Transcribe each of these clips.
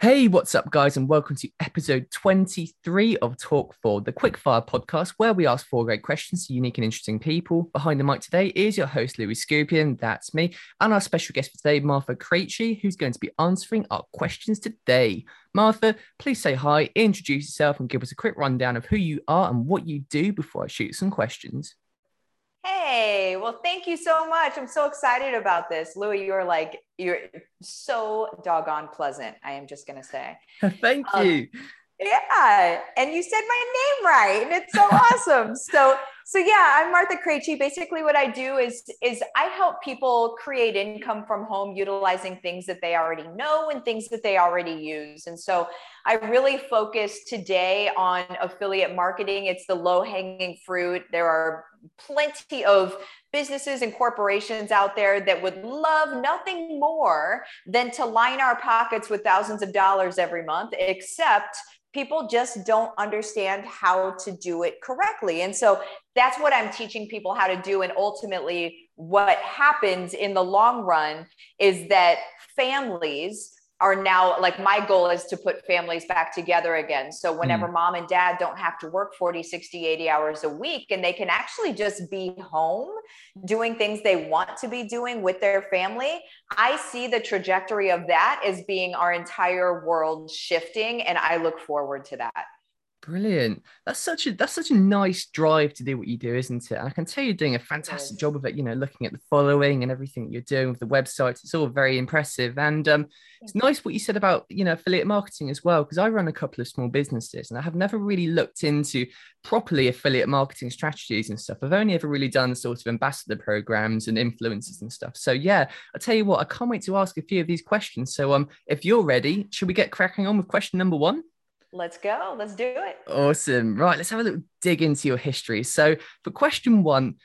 Hey, what's up, guys, and welcome to episode 23 of Talk4, the quickfire podcast where we ask four great questions to unique and interesting people. Behind the mic today is your host, Louis Skupien, that's me, and our special guest for today, Martha Krejci, who's going to be answering our questions today. Martha, please say hi, introduce yourself, and give us a quick rundown of who you are and what you do before I shoot some questions. Hey, well, thank you so much. I'm so excited about this. Louis, you're like, you're so doggone pleasant. I am just going to say. thank um, you. Yeah. And you said my name right. And it's so awesome. So, so yeah, I'm Martha Krejci. Basically what I do is, is I help people create income from home utilizing things that they already know and things that they already use. And so I really focus today on affiliate marketing. It's the low hanging fruit. There are plenty of businesses and corporations out there that would love nothing more than to line our pockets with thousands of dollars every month, except people just don't understand how to do it correctly. And so that's what I'm teaching people how to do. And ultimately, what happens in the long run is that families are now like my goal is to put families back together again. So whenever mm. mom and dad don't have to work 40, 60, 80 hours a week and they can actually just be home doing things they want to be doing with their family, I see the trajectory of that as being our entire world shifting and I look forward to that. Brilliant. That's such a that's such a nice drive to do what you do, isn't it? And I can tell you're doing a fantastic job of it. You know, looking at the following and everything you're doing with the website, it's all very impressive. And um, it's nice what you said about you know affiliate marketing as well, because I run a couple of small businesses and I have never really looked into properly affiliate marketing strategies and stuff. I've only ever really done sort of ambassador programs and influencers and stuff. So yeah, I'll tell you what, I can't wait to ask a few of these questions. So um, if you're ready, should we get cracking on with question number one? Let's go. Let's do it. Awesome. Right. Let's have a little dig into your history. So, for question one,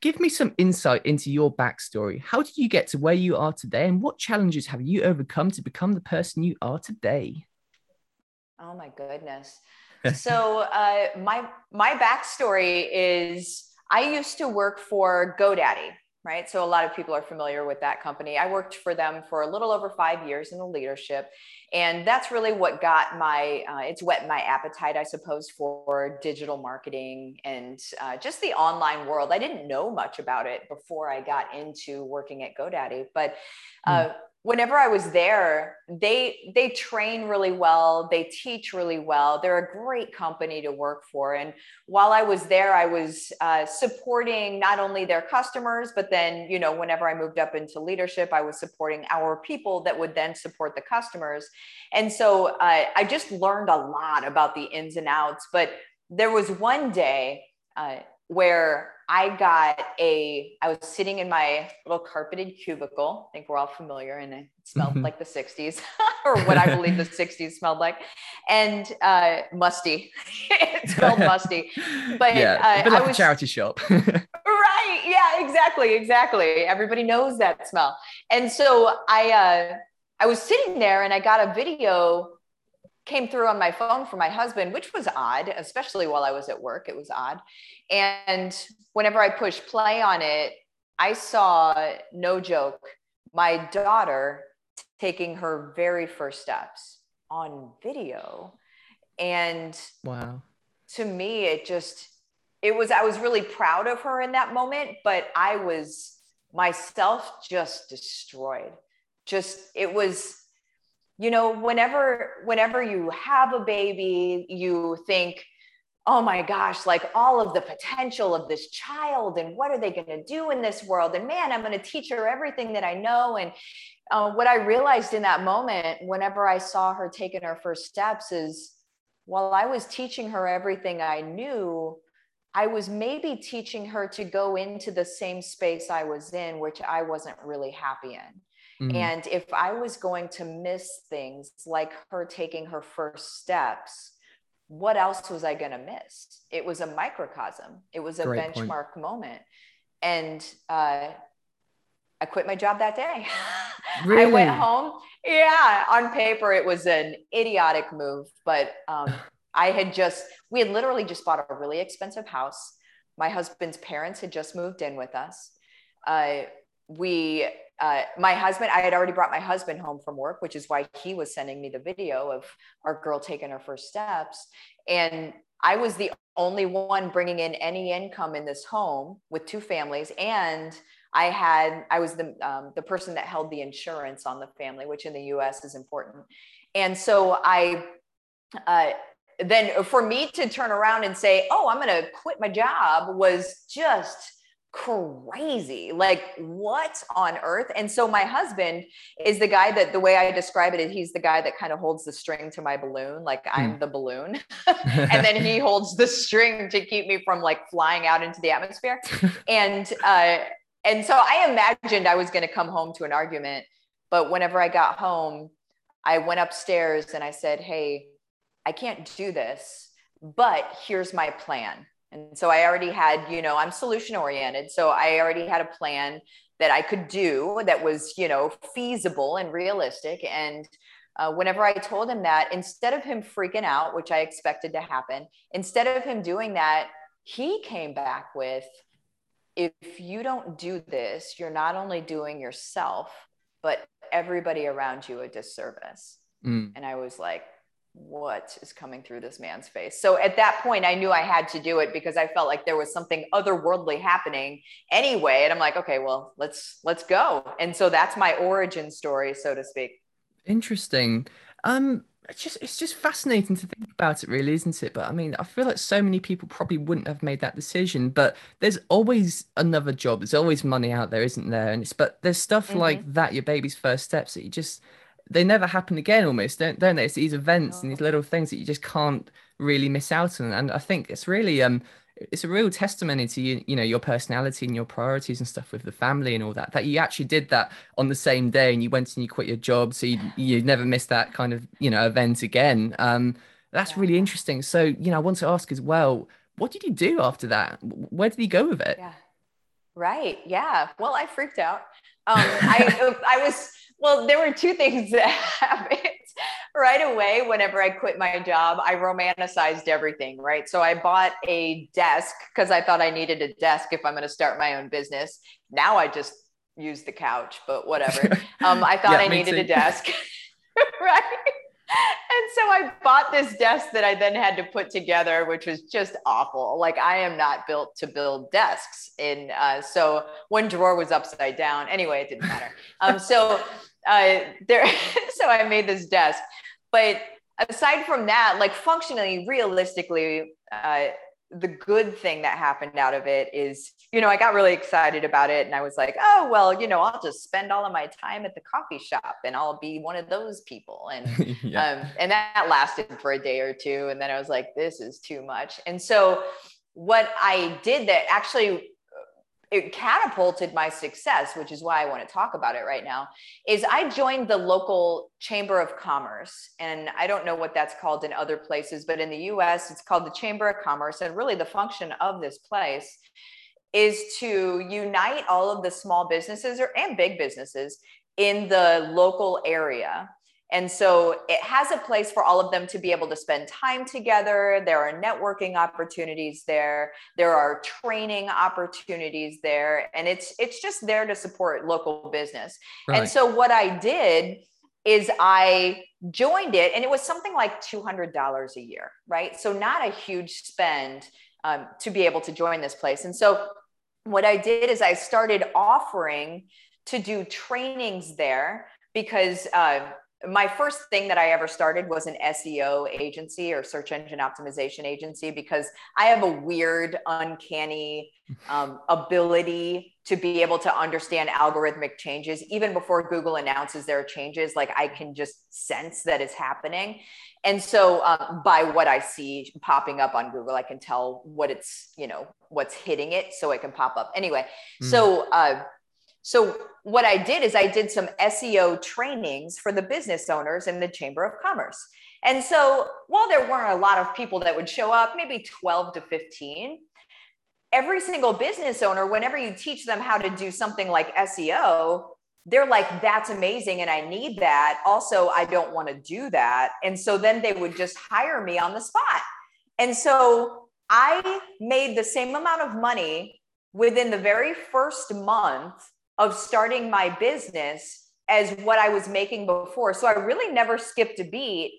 give me some insight into your backstory. How did you get to where you are today, and what challenges have you overcome to become the person you are today? Oh my goodness. so, uh, my my backstory is I used to work for GoDaddy right? So a lot of people are familiar with that company. I worked for them for a little over five years in the leadership. And that's really what got my, uh, it's whet my appetite, I suppose, for digital marketing and uh, just the online world. I didn't know much about it before I got into working at GoDaddy, but uh, mm whenever I was there, they they train really well, they teach really well. They're a great company to work for. And while I was there, I was uh, supporting not only their customers, but then you know whenever I moved up into leadership, I was supporting our people that would then support the customers. And so uh, I just learned a lot about the ins and outs. But there was one day. Uh, where I got a, I was sitting in my little carpeted cubicle. I think we're all familiar, and it smelled mm-hmm. like the 60s, or what I believe the 60s smelled like, and uh, musty. it smelled musty. But yeah, uh, like I was, a charity shop. right. Yeah, exactly. Exactly. Everybody knows that smell. And so I, uh, I was sitting there and I got a video came through on my phone for my husband, which was odd, especially while I was at work. It was odd. And whenever I pushed play on it, I saw, no joke, my daughter taking her very first steps on video. And wow. To me, it just, it was, I was really proud of her in that moment, but I was myself just destroyed. Just, it was, you know whenever whenever you have a baby you think oh my gosh like all of the potential of this child and what are they going to do in this world? And man i'm going to teach her everything that i know. And uh, what i realized in that moment whenever i saw her taking her first steps is while i was teaching her everything i knew i was maybe teaching her to go into the same space i was in which i wasn't really happy in Mm-hmm. And if I was going to miss things like her taking her first steps, what else was I going to miss? It was a microcosm, it was a Great benchmark point. moment. And uh, I quit my job that day. Really? I went home. Yeah, on paper, it was an idiotic move, but um, I had just, we had literally just bought a really expensive house. My husband's parents had just moved in with us. Uh, we uh, my husband, I had already brought my husband home from work, which is why he was sending me the video of our girl taking her first steps. And I was the only one bringing in any income in this home with two families. And I had, I was the, um, the person that held the insurance on the family, which in the US is important. And so I, uh, then for me to turn around and say, oh, I'm going to quit my job was just crazy. Like, what on earth? And so, my husband is the guy that the way I describe it is he's the guy that kind of holds the string to my balloon, like hmm. I'm the balloon. and then he holds the string to keep me from like flying out into the atmosphere. and, uh, and so I imagined I was going to come home to an argument. But whenever I got home, I went upstairs and I said, Hey, I can't do this, but here's my plan. And so I already had, you know, I'm solution oriented. So I already had a plan that I could do that was, you know, feasible and realistic. And uh, whenever I told him that, instead of him freaking out, which I expected to happen, instead of him doing that, he came back with, if you don't do this, you're not only doing yourself, but everybody around you a disservice. Mm. And I was like, what is coming through this man's face. So at that point, I knew I had to do it because I felt like there was something otherworldly happening anyway. And I'm like, okay, well, let's let's go. And so that's my origin story, so to speak. Interesting. Um, it's just it's just fascinating to think about it, really, isn't it? But I mean, I feel like so many people probably wouldn't have made that decision. But there's always another job. There's always money out there, isn't there? And it's but there's stuff mm-hmm. like that, your baby's first steps that you just they never happen again almost don't don't they? It's these events and these little things that you just can't really miss out on. And i think it's really um it's a real testimony to you you know your personality and your priorities and stuff with the family and all that that you actually did that on the same day and you went and you quit your job so you you never missed that kind of you know event again. Um that's yeah. really interesting. So you know i want to ask as well what did you do after that? Where did you go with it? Yeah. Right. Yeah. Well i freaked out. Um i i was well, there were two things that happened right away. Whenever I quit my job, I romanticized everything, right? So I bought a desk because I thought I needed a desk if I'm going to start my own business. Now I just use the couch, but whatever. Um, I thought yeah, I needed too. a desk, right? And so I bought this desk that I then had to put together, which was just awful. Like I am not built to build desks. And uh, so one drawer was upside down. Anyway, it didn't matter. Um, so uh, there, so I made this desk. But aside from that, like functionally, realistically, uh, the good thing that happened out of it is, you know, I got really excited about it and I was like, oh, well, you know, I'll just spend all of my time at the coffee shop and I'll be one of those people. And, yeah. um, and that lasted for a day or two. And then I was like, this is too much. And so what I did that actually it catapulted my success, which is why I want to talk about it right now, is I joined the local chamber of commerce. And I don't know what that's called in other places, but in the US, it's called the Chamber of Commerce. And really, the function of this place is to unite all of the small businesses or and big businesses in the local area and so it has a place for all of them to be able to spend time together. There are networking opportunities there. There are training opportunities there. And it's it's just there to support local business. Right. And so what I did is I joined it and it was something like $200 a year, right? So not a huge spend um, to be able to join this place. And so what I did is I started offering to do trainings there because uh, my first thing that I ever started was an SEO agency or search engine optimization agency because I have a weird, uncanny um, ability to be able to understand algorithmic changes. Even before Google announces their changes, like I can just sense that it's happening. And so um, by what I see popping up on Google, I can tell what it's, you know, what's hitting it so it can pop up. Anyway, mm. so, uh, so what I did is I did some SEO trainings for the business owners in the Chamber of Commerce. And so while there weren't a lot of people that would show up, maybe 12 to 15, every single business owner, whenever you teach them how to do something like SEO, they're like, that's amazing. And I need that. Also, I don't want to do that. And so then they would just hire me on the spot. And so I made the same amount of money within the very first month of starting my business as what I was making before. So I really never skipped a beat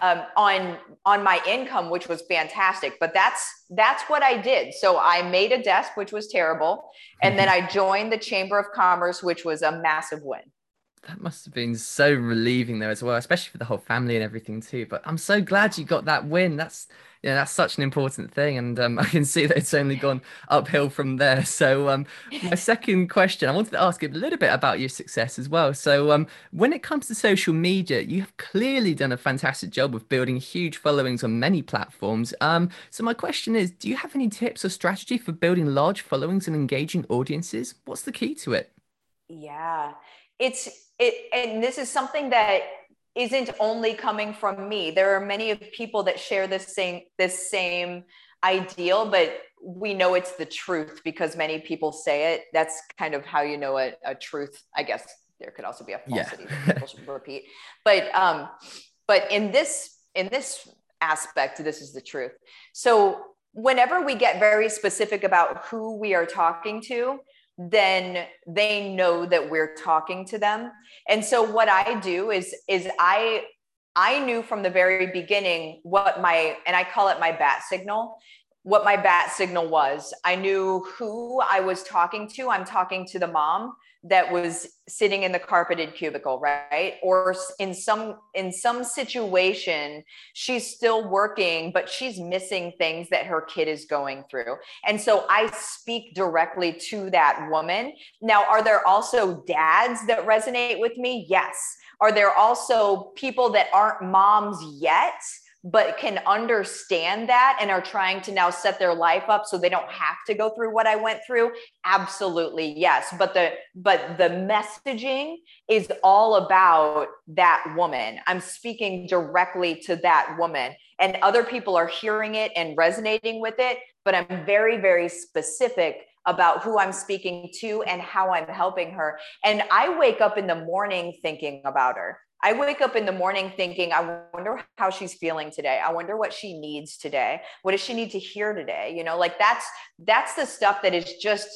um, on on my income, which was fantastic. But that's that's what I did. So I made a desk, which was terrible, and then I joined the Chamber of Commerce, which was a massive win. That must have been so relieving there as well, especially for the whole family and everything too. But I'm so glad you got that win. That's yeah, that's such an important thing, and um, I can see that it's only gone uphill from there. So, um, my second question, I wanted to ask you a little bit about your success as well. So, um, when it comes to social media, you have clearly done a fantastic job of building huge followings on many platforms. Um, so, my question is, do you have any tips or strategy for building large followings and engaging audiences? What's the key to it? Yeah, it's it, and this is something that isn't only coming from me. There are many of people that share this same this same ideal, but we know it's the truth because many people say it. That's kind of how you know a, a truth. I guess there could also be a falsity yeah. that people repeat. But um, but in this in this aspect, this is the truth. So whenever we get very specific about who we are talking to, then they know that we're talking to them. And so what i do is is i i knew from the very beginning what my and i call it my bat signal what my bat signal was. I knew who i was talking to. I'm talking to the mom that was sitting in the carpeted cubicle right? Or in some in some situation she's still working but she's missing things that her kid is going through. And so i speak directly to that woman. Now are there also dads that resonate with me? Yes. Are there also people that aren't moms yet but can understand that and are trying to now set their life up so they don't have to go through what I went through absolutely yes. But the but the messaging is all about that woman. I'm speaking directly to that woman. And other people are hearing it and resonating with it but I'm very very specific about who I'm speaking to and how I'm helping her. And I wake up in the morning thinking about her I wake up in the morning thinking, I wonder how she's feeling today. I wonder what she needs today. What does she need to hear today? You know, like that's that's the stuff that is just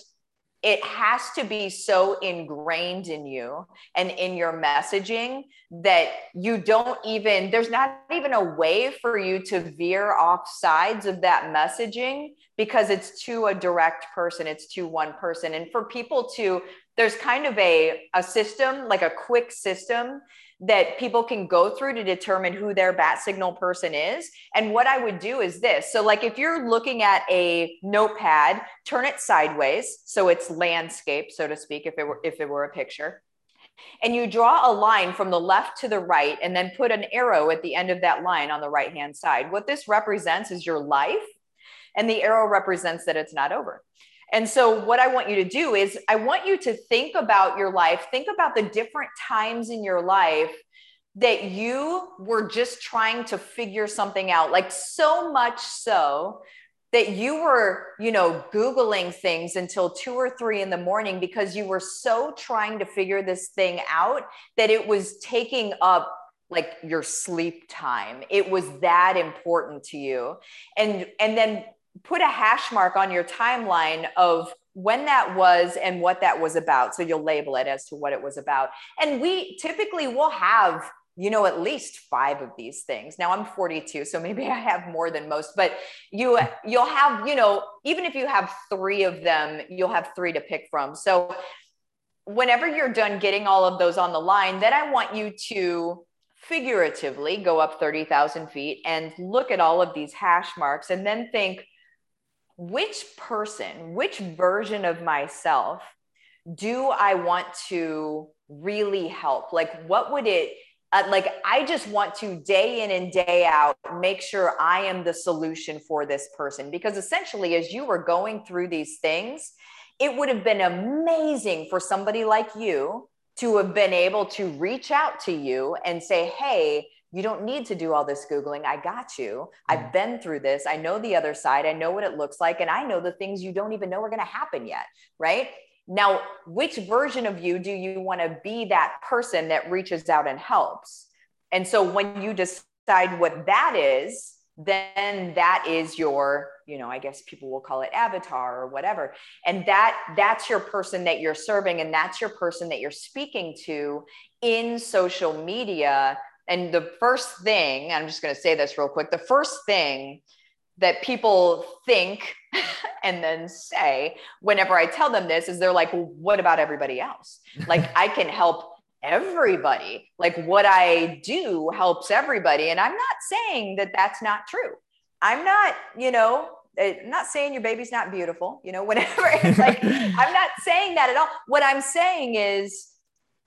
it has to be so ingrained in you and in your messaging that you don't even there's not even a way for you to veer off sides of that messaging because it's to a direct person it's to one person and for people to there's kind of a a system like a quick system that people can go through to determine who their bat signal person is. And what I would do is this. So, like if you're looking at a notepad, turn it sideways so it's landscape, so to speak, if it were if it were a picture. And you draw a line from the left to the right and then put an arrow at the end of that line on the right hand side. What this represents is your life, and the arrow represents that it's not over. And so, what I want you to do is, I want you to think about your life, think about the different times in your life that you were just trying to figure something out, like so much so that you were, you know, Googling things until two or three in the morning because you were so trying to figure this thing out that it was taking up like your sleep time. It was that important to you. And and then put a hash mark on your timeline of when that was and what that was about. So you'll label it as to what it was about. And we typically will have you know at least five of these things now i'm 42 so maybe i have more than most but you you'll have you know even if you have three of them you'll have three to pick from so whenever you're done getting all of those on the line then i want you to figuratively go up 30,000 feet and look at all of these hash marks and then think which person, which version of myself do I want to really help? Like, what would it, uh, like, I just want to day in and day out make sure I am the solution for this person. Because essentially, as you were going through these things, it would have been amazing for somebody like you to have been able to reach out to you and say, Hey, you don't need to do all this Googling. I got you. I've mm. been through this. I know the other side. I know what it looks like. And I know the things you don't even know are going to happen yet. Right. Now, which version of you do you want to be that person that reaches out and helps? And so when you decide what that is, then that is your you know i guess people will call it avatar or whatever and that that's your person that you're serving and that's your person that you're speaking to in social media and the first thing i'm just going to say this real quick the first thing that people think and then say whenever i tell them this is they're like well, what about everybody else like i can help everybody. Like what I do helps everybody. And I'm not saying that that's not true. I'm not, you know, I'm eh, not saying your baby's not beautiful, you know, whatever. It's like I'm not saying that at all. What I'm saying is,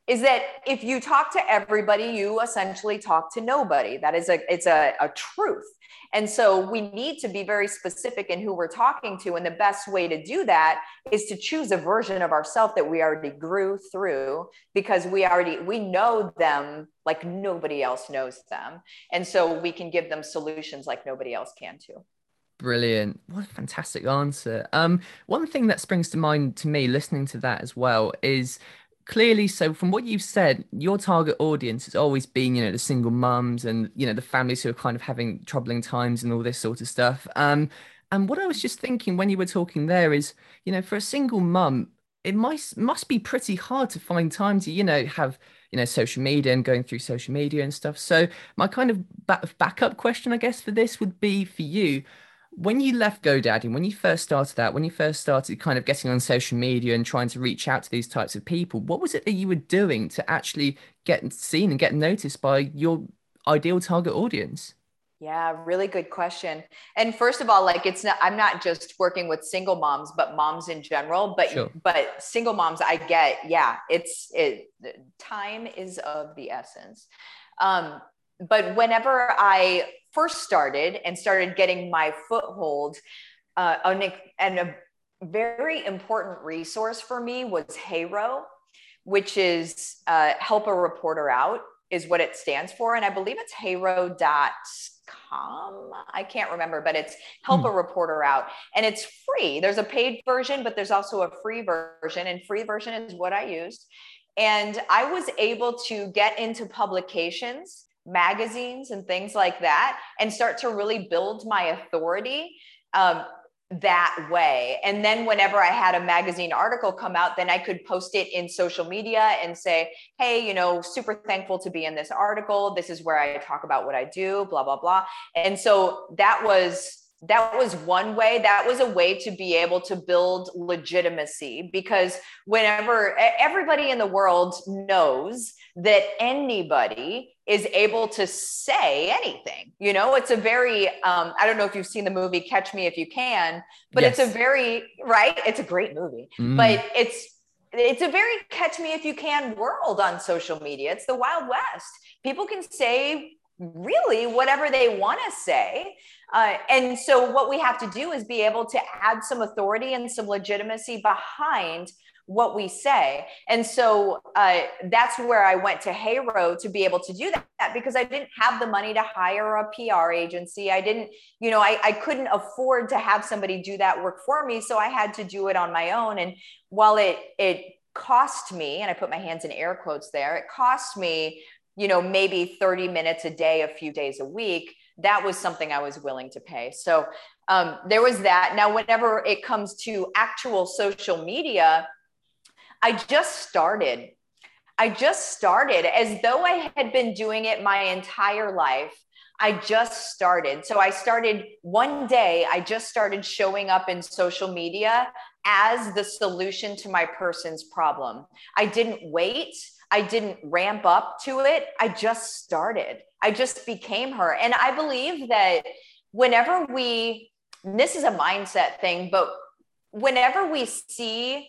is that if you talk to everybody, you essentially talk to nobody. That is a, it's a, a truth. And so we need to be very specific in who we're talking to. And the best way to do that is to choose a version of ourselves that we already grew through because we already we know them like nobody else knows them. And so we can give them solutions like nobody else can too. Brilliant. What a fantastic answer. Um, one thing that springs to mind to me listening to that as well is clearly so from what you've said your target audience has always been you know the single mums and you know the families who are kind of having troubling times and all this sort of stuff. Um and what i was just thinking when you were talking there is you know for a single mum it must must be pretty hard to find time to you know have you know social media and going through social media and stuff. So my kind of back, backup question i guess for this would be for you when you left GoDaddy, when you first started out, when you first started kind of getting on social media and trying to reach out to these types of people, what was it that you were doing to actually get seen and get noticed by your ideal target audience? Yeah, really good question. And first of all, like it's not I'm not just working with single moms, but moms in general, but sure. but single moms I get, yeah, it's it time is of the essence. Um but whenever I first started and started getting my foothold, uh, and a very important resource for me was HARO, which is uh, Help a Reporter Out, is what it stands for. And I believe it's haro.com. I can't remember, but it's Help hmm. a Reporter Out. And it's free. There's a paid version, but there's also a free version. And free version is what I used. And I was able to get into publications magazines and things like that and start to really build my authority um, that way. And then whenever I had a magazine article come out, then I could post it in social media and say, hey, you know, super thankful to be in this article. This is where I talk about what I do, blah, blah, blah. And so that was that was one way that was a way to be able to build legitimacy because whenever everybody in the world knows that anybody is able to say anything you know it's a very um, i don't know if you've seen the movie catch me if you can but yes. it's a very right it's a great movie mm. but it's it's a very catch me if you can world on social media it's the wild west people can say really whatever they want to say uh, and so what we have to do is be able to add some authority and some legitimacy behind what we say. And so uh, that's where I went to HARO to be able to do that because I didn't have the money to hire a PR agency. I didn't, you know, I, I couldn't afford to have somebody do that work for me. So I had to do it on my own. And while it, it cost me, and I put my hands in air quotes there, it cost me, you know, maybe 30 minutes a day, a few days a week that was something I was willing to pay. So um, there was that. Now, whenever it comes to actual social media, I just started. I just started as though I had been doing it my entire life. I just started. So I started one day, I just started showing up in social media as the solution to my person's problem. I didn't wait. I didn't ramp up to it. I just started. I just became her. And I believe that whenever we, this is a mindset thing, but whenever we see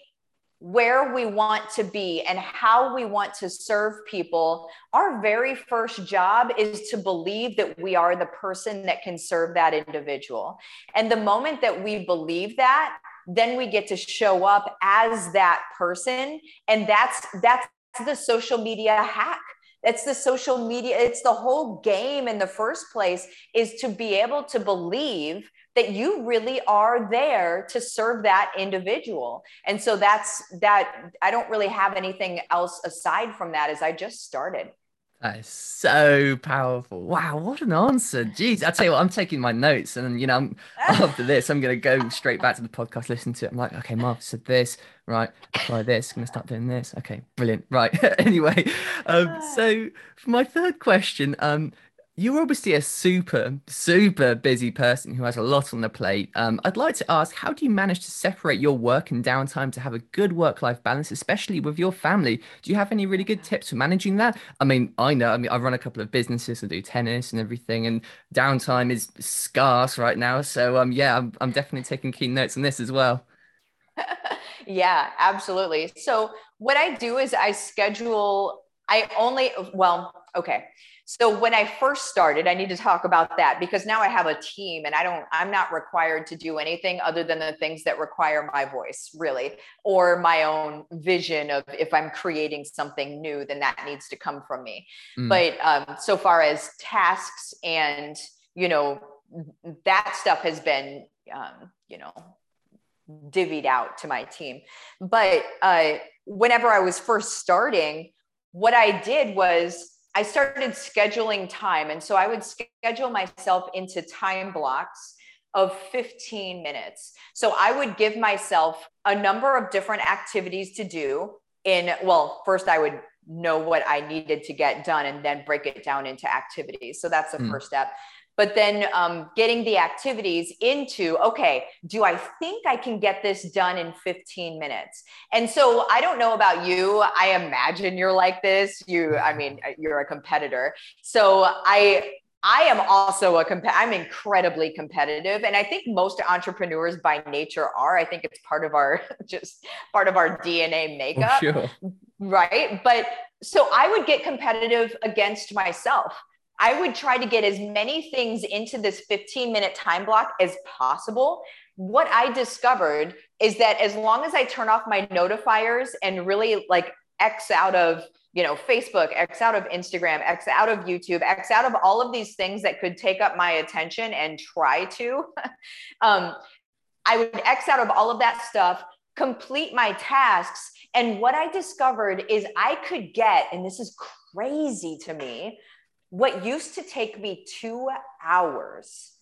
where we want to be and how we want to serve people, our very first job is to believe that we are the person that can serve that individual. And the moment that we believe that, then we get to show up as that person. And that's that's the social media hack. That's the social media it's the whole game in the first place is to be able to believe that you really are there to serve that individual. And so that's that i don't really have anything else aside from that as i just started That is so powerful. Wow, what an answer. Jeez. I'll tell you what, I'm taking my notes and you know, I'm, after this, I'm gonna go straight back to the podcast, listen to it. I'm like, okay, Mark said this, right? Try this, I'm gonna start doing this. Okay, brilliant. Right. anyway, um, so for my third question, um, you're obviously a super, super busy person who has a lot on the plate. Um, I'd like to ask, how do you manage to separate your work and downtime to have a good work-life balance, especially with your family? Do you have any really good tips for managing that? I mean, I know, I mean, I run a couple of businesses, I do tennis and everything, and downtime is scarce right now. So, um, yeah, I'm, I'm definitely taking keen notes on this as well. yeah, absolutely. So, what I do is I schedule. I only well, okay. So when I first started, I need to talk about that because now I have a team and I don't, I'm not required to do anything other than the things that require my voice, really, or my own vision of if I'm creating something new, then that needs to come from me. Mm. But um, so far as tasks and, you know, that stuff has been, um, you know, divvied out to my team. But uh, whenever I was first starting, what I did was I started scheduling time. And so I would schedule myself into time blocks of 15 minutes. So I would give myself a number of different activities to do in, well, first I would know what I needed to get done and then break it down into activities. So that's the mm. first step but then um, getting the activities into okay do i think i can get this done in 15 minutes? And so i don't know about you. I imagine you're like this. You i mean you're a competitor. So i I am also a comp- I'm incredibly competitive. And I think most entrepreneurs by nature are. I think it's part of our just part of our DNA makeup. Sure. right? But so I would get competitive against myself I would try to get as many things into this 15 minute time block as possible. What I discovered is that as long as I turn off my notifiers and really like X out of you know facebook x out of instagram x out of youtube x out of all of these things that could take up my attention and try to um, i would x out of all of that stuff complete my tasks and what i discovered is i could get and this is crazy to me what used to take me two hours,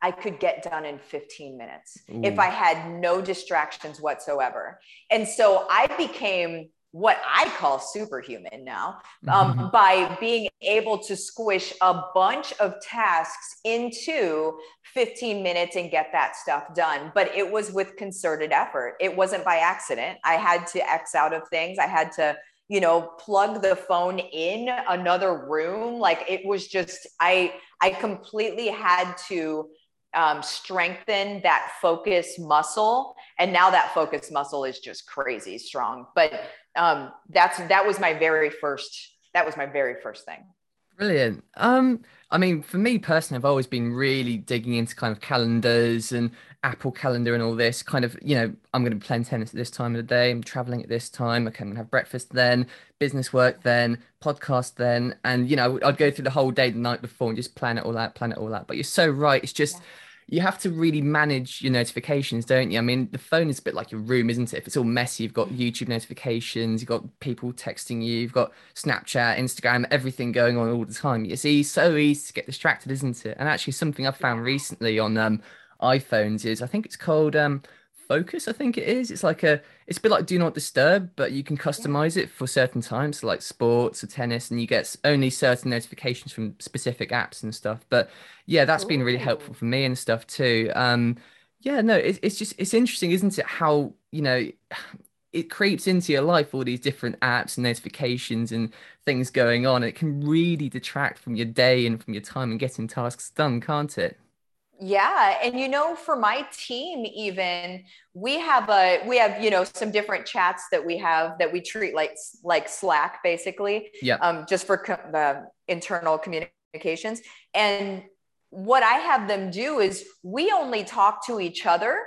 I could get done in 15 minutes Ooh. if I had no distractions whatsoever. And so I became what I call superhuman now um, mm-hmm. by being able to squish a bunch of tasks into 15 minutes and get that stuff done. But it was with concerted effort. It wasn't by accident. I had to X out of things. I had to you know plug the phone in another room like it was just i i completely had to um, strengthen that focus muscle. And now that focus muscle is just crazy strong. But um, that's that was my very first that was my very first thing. Brilliant. Um i mean for me personally i've always been really digging into kind of calendars and Apple Calendar and all this kind of, you know, I'm going to be playing tennis at this time of the day. I'm traveling at this time. Okay, I'm going to have breakfast then, business work then, podcast then. And, you know, I'd go through the whole day the night before and just plan it all out, plan it all out. But you're so right. It's just, yeah. you have to really manage your notifications, don't you? I mean, the phone is a bit like your room, isn't it? If it's all messy, you've got YouTube notifications, you've got people texting you, you've got Snapchat, Instagram, everything going on all the time. It's easy, so easy to get distracted, isn't it? And actually, something I've found recently on um, iPhones is I think it's called um Focus. I think it is. It's like a it's a bit like Do Not Disturb, but you can customize it for certain times, so like sports or tennis, and you get only certain notifications from specific apps and stuff. But yeah, that's Ooh. been really helpful for me and stuff too. Um, yeah, no, it's it's just it's interesting, isn't it? How you know it creeps into your life all these different apps and notifications and things going on. It can really detract from your day and from your time and getting tasks done, can't it? Yeah, and you know, for my team, even we have a we have you know some different chats that we have that we treat like like Slack, basically. Yeah. Um, just for co- the internal communications, and what I have them do is we only talk to each other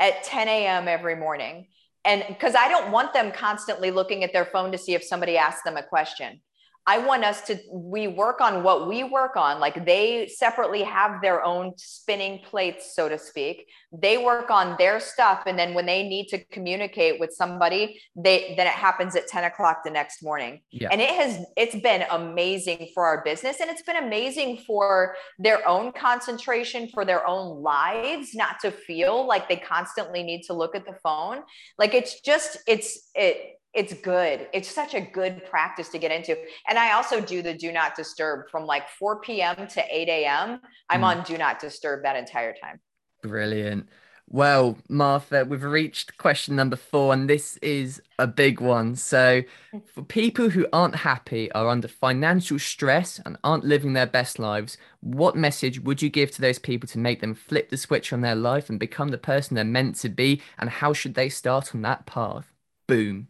at 10 a.m. every morning, and because I don't want them constantly looking at their phone to see if somebody asked them a question. I want us to, we work on what we work on. Like they separately have their own spinning plates, so to speak. They work on their stuff. And then when they need to communicate with somebody, they, then it happens at 10 o'clock the next morning. Yeah. And it has, it's been amazing for our business and it's been amazing for their own concentration, for their own lives, not to feel like they constantly need to look at the phone. Like it's just, it's, it, it's good. It's such a good practice to get into. And I also do the do not disturb from like 4 p.m. to 8 a.m. I'm mm. on do not disturb that entire time. Brilliant. Well, Martha, we've reached question number four, and this is a big one. So, for people who aren't happy, are under financial stress, and aren't living their best lives, what message would you give to those people to make them flip the switch on their life and become the person they're meant to be? And how should they start on that path? Boom.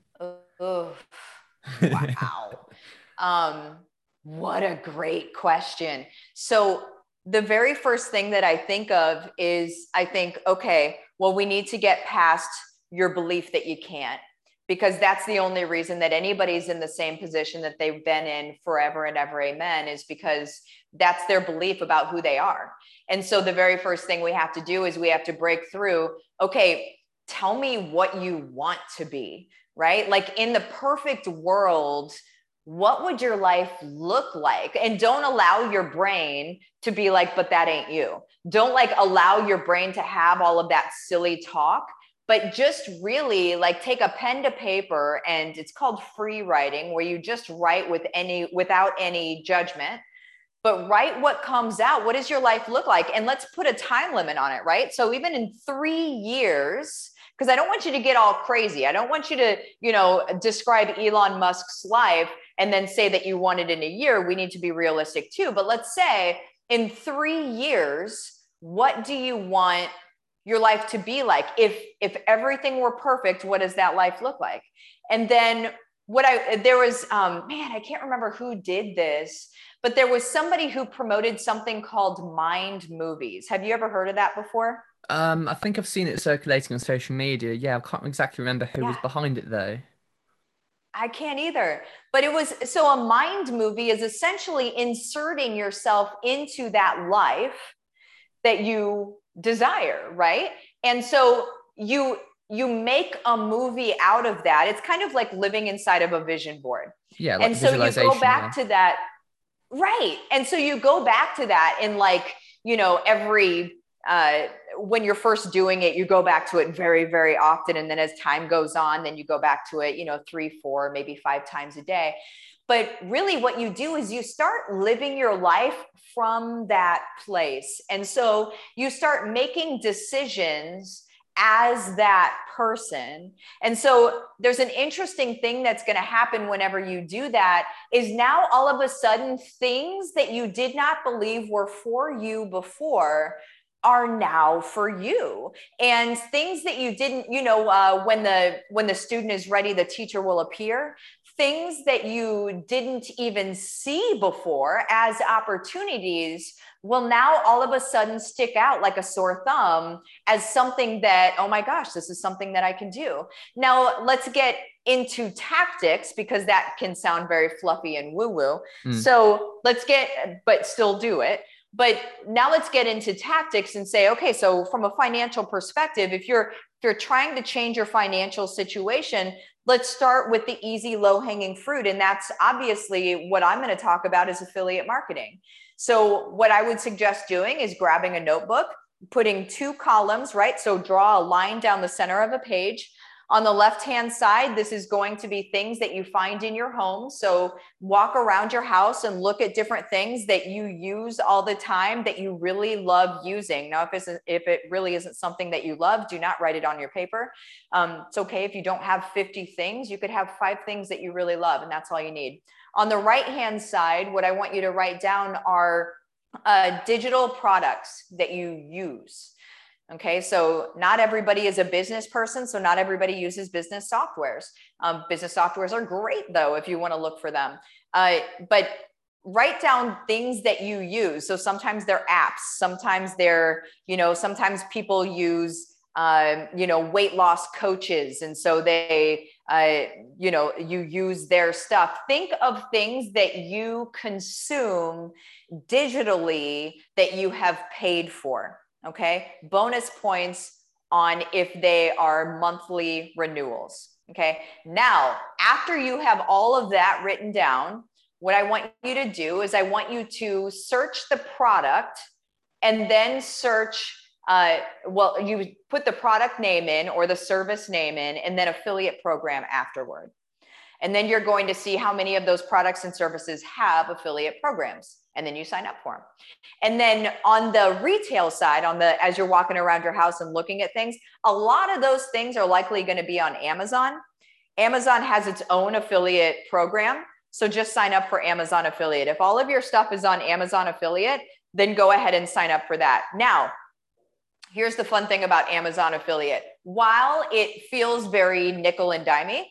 Oh, wow. um, what a great question. So, the very first thing that I think of is I think, okay, well, we need to get past your belief that you can't, because that's the only reason that anybody's in the same position that they've been in forever and ever. Amen. Is because that's their belief about who they are. And so, the very first thing we have to do is we have to break through, okay, tell me what you want to be right? Like in the perfect world, what would your life look like? And don't allow your brain to be like, but that ain't you. Don't like allow your brain to have all of that silly talk, but just really like take a pen to paper and it's called free writing where you just write with any without any judgment but write what comes out what does your life look like and let's put a time limit on it right so even in 3 years because I don't want you to get all crazy. I don't want you to, you know, describe Elon Musk's life and then say that you want it in a year. We need to be realistic too. But let's say in three years, what do you want your life to be like? If if everything were perfect, what does that life look like? And then what I there was um man, I can't remember who did this, but there was somebody who promoted something called Mind Movies. Have you ever heard of that before? Um, I think I've seen it circulating on social media. Yeah, I can't exactly remember who yeah. was behind it though. I can't either. But it was so a mind movie is essentially inserting yourself into that life that you desire, right? And so you you make a movie out of that. It's kind of like living inside of a vision board. Yeah. Like and so you go back yeah. to that. Right. And so you go back to that in like, you know, every uh, when you're first doing it, you go back to it very, very often. And then as time goes on, then you go back to it, you know, three, four, maybe five times a day. But really, what you do is you start living your life from that place. And so you start making decisions as that person. And so there's an interesting thing that's going to happen whenever you do that is now all of a sudden things that you did not believe were for you before are now for you. And things that you didn't you know uh, when the when the student is ready the teacher will appear. Things that you didn't even see before as opportunities will now all of a sudden stick out like a sore thumb as something that oh my gosh this is something that i can do. Now let's get into tactics because that can sound very fluffy and woo woo mm. so let's get but still do it but now let's get into tactics and say, okay, so from a financial perspective, if you're if you're trying to change your financial situation, let's start with the easy low hanging fruit and that's obviously what I'm going to talk about is affiliate marketing. So what I would suggest doing is grabbing a notebook, putting two columns, right? So draw a line down the center of a page on the left hand side, this is going to be things that you find in your home. So walk around your house and look at different things that you use all the time that you really love using. Now, if, it's, if it really isn't something that you love, do not write it on your paper. Um, it's okay if you don't have 50 things, you could have five things that you really love, and that's all you need. On the right hand side, what I want you to write down are uh, digital products that you use. Okay, so not everybody is a business person, so not everybody uses business softwares. Um, business softwares are great though if you want to look for them. Uh, but write down things that you use. So sometimes they're apps, sometimes they're, you know, sometimes people use, um, you know, weight loss coaches, and so they uh, you know, you use their stuff. Think of things that you consume digitally that you have paid for. Okay. Bonus points on if they are monthly renewals. Okay. Now, after you have all of that written down, what I want you to do is I want you to search the product and then search. Uh, well, you put the product name in or the service name in, and then affiliate program afterward. And then you're going to see how many of those products and services have affiliate programs. And then you sign up for them. And then on the retail side, on the as you're walking around your house and looking at things, a lot of those things are likely going to be on Amazon. Amazon has its own affiliate program. So just sign up for Amazon affiliate. If all of your stuff is on Amazon affiliate, then go ahead and sign up for that. Now, here's the fun thing about Amazon affiliate. While it feels very nickel and dimey,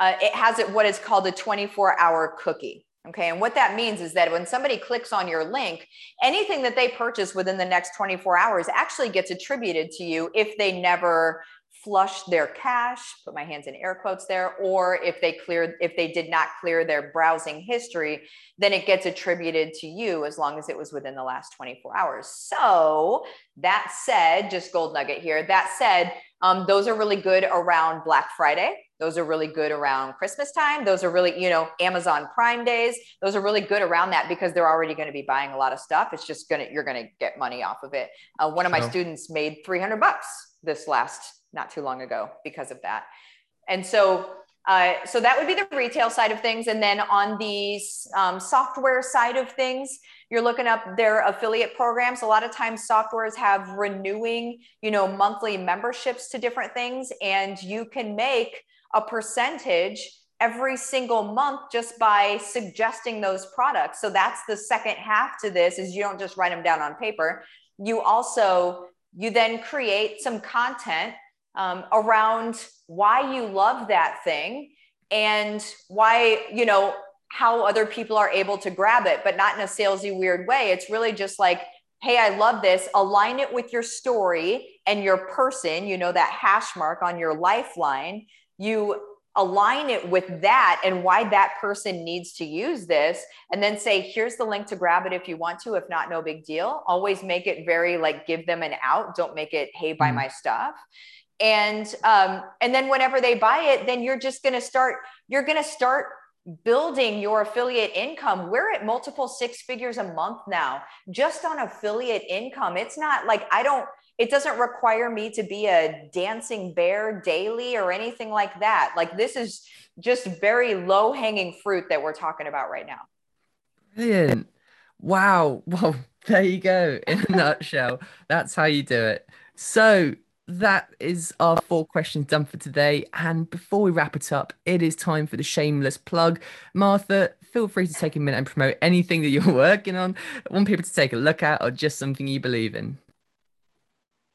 uh, it has it what is called a 24 hour cookie. Okay. And what that means is that when somebody clicks on your link, anything that they purchase within the next 24 hours actually gets attributed to you if they never flush their cache, put my hands in air quotes there, or if they cleared, if they did not clear their browsing history, then it gets attributed to you as long as it was within the last 24 hours. So that said, just gold nugget here, that said, um, those are really good around Black Friday. Those are really good around Christmas time. Those are really, you know, Amazon Prime days. Those are really good around that because they're already going to be buying a lot of stuff. It's just gonna you're gonna get money off of it. Uh, one of my students made 300 bucks this last not too long ago because of that. And so uh, so that would be the retail side of things. And then on the um, software side of things, you're looking up their affiliate programs. A lot of times softwares have renewing, you know, monthly memberships to different things. And you can make a percentage every single month just by suggesting those products. So that's the second half to this is you don't just write them down on paper. You also you then create some content um, around why you love that thing and why you know how other people are able to grab it but not in a salesy weird way. It's really just like hey i love this. Align it with your story and your person you know that hash mark on your lifeline. You align it with that and why that person needs to use this. And then say here's the link to grab it if you want to. If not no big deal. Always make it very like give them an out. Don't make it hey buy mm. my stuff and um and then whenever they buy it then you're just going to start you're going to start building your affiliate income we're at multiple six figures a month now just on affiliate income it's not like i don't it doesn't require me to be a dancing bear daily or anything like that. Like this is just very low hanging fruit that we're talking about right now. Brilliant. Wow. Well, there you go. In a nutshell, that's how you do it. So that is our four questions done for today. And before we wrap it up, it is time for the shameless plug. Martha, feel free to take a minute and promote anything that you're working on, I want people to take a look at, or just something you believe in.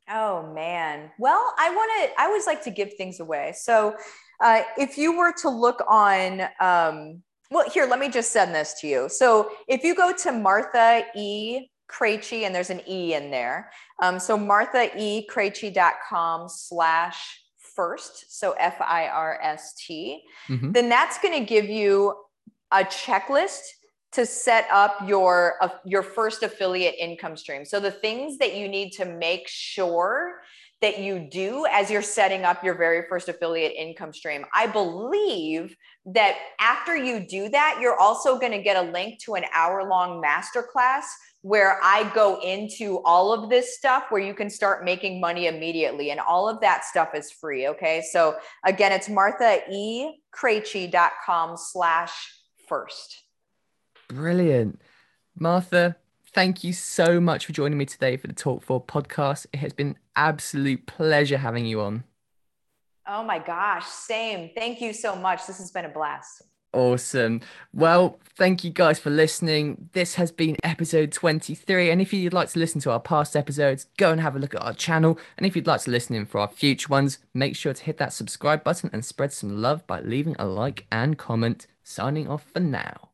Oh man. Well, I want to. I always like to give things away. So, uh, if you were to look on, um, well, here, let me just send this to you. So, if you go to Martha E. Krejci, and there's an E in there. Um, so marthaekrejci.com slash first, so F I R S T, mm-hmm. then that's going to give you a checklist to set up your uh, your first affiliate income stream. So the things that you need to make sure that you do as you're setting up your very first affiliate income stream. I believe that after you do that, you're also going to get a link to an hour long masterclass where I go into all of this stuff where you can start making money immediately. And all of that stuff is free. Okay. So again, it's marthaekrejci.com slash first. Brilliant. Martha, thank you so much for joining me today for the Talk4 podcast. It has been absolute pleasure having you on. Oh my gosh, same. Thank you so much. This has been a blast. Awesome. Well, thank you guys for listening. This has been episode 23. And if you'd like to listen to our past episodes, go and have a look at our channel. And if you'd like to listen in for our future ones, make sure to hit that subscribe button and spread some love by leaving a like and comment. Signing off for now.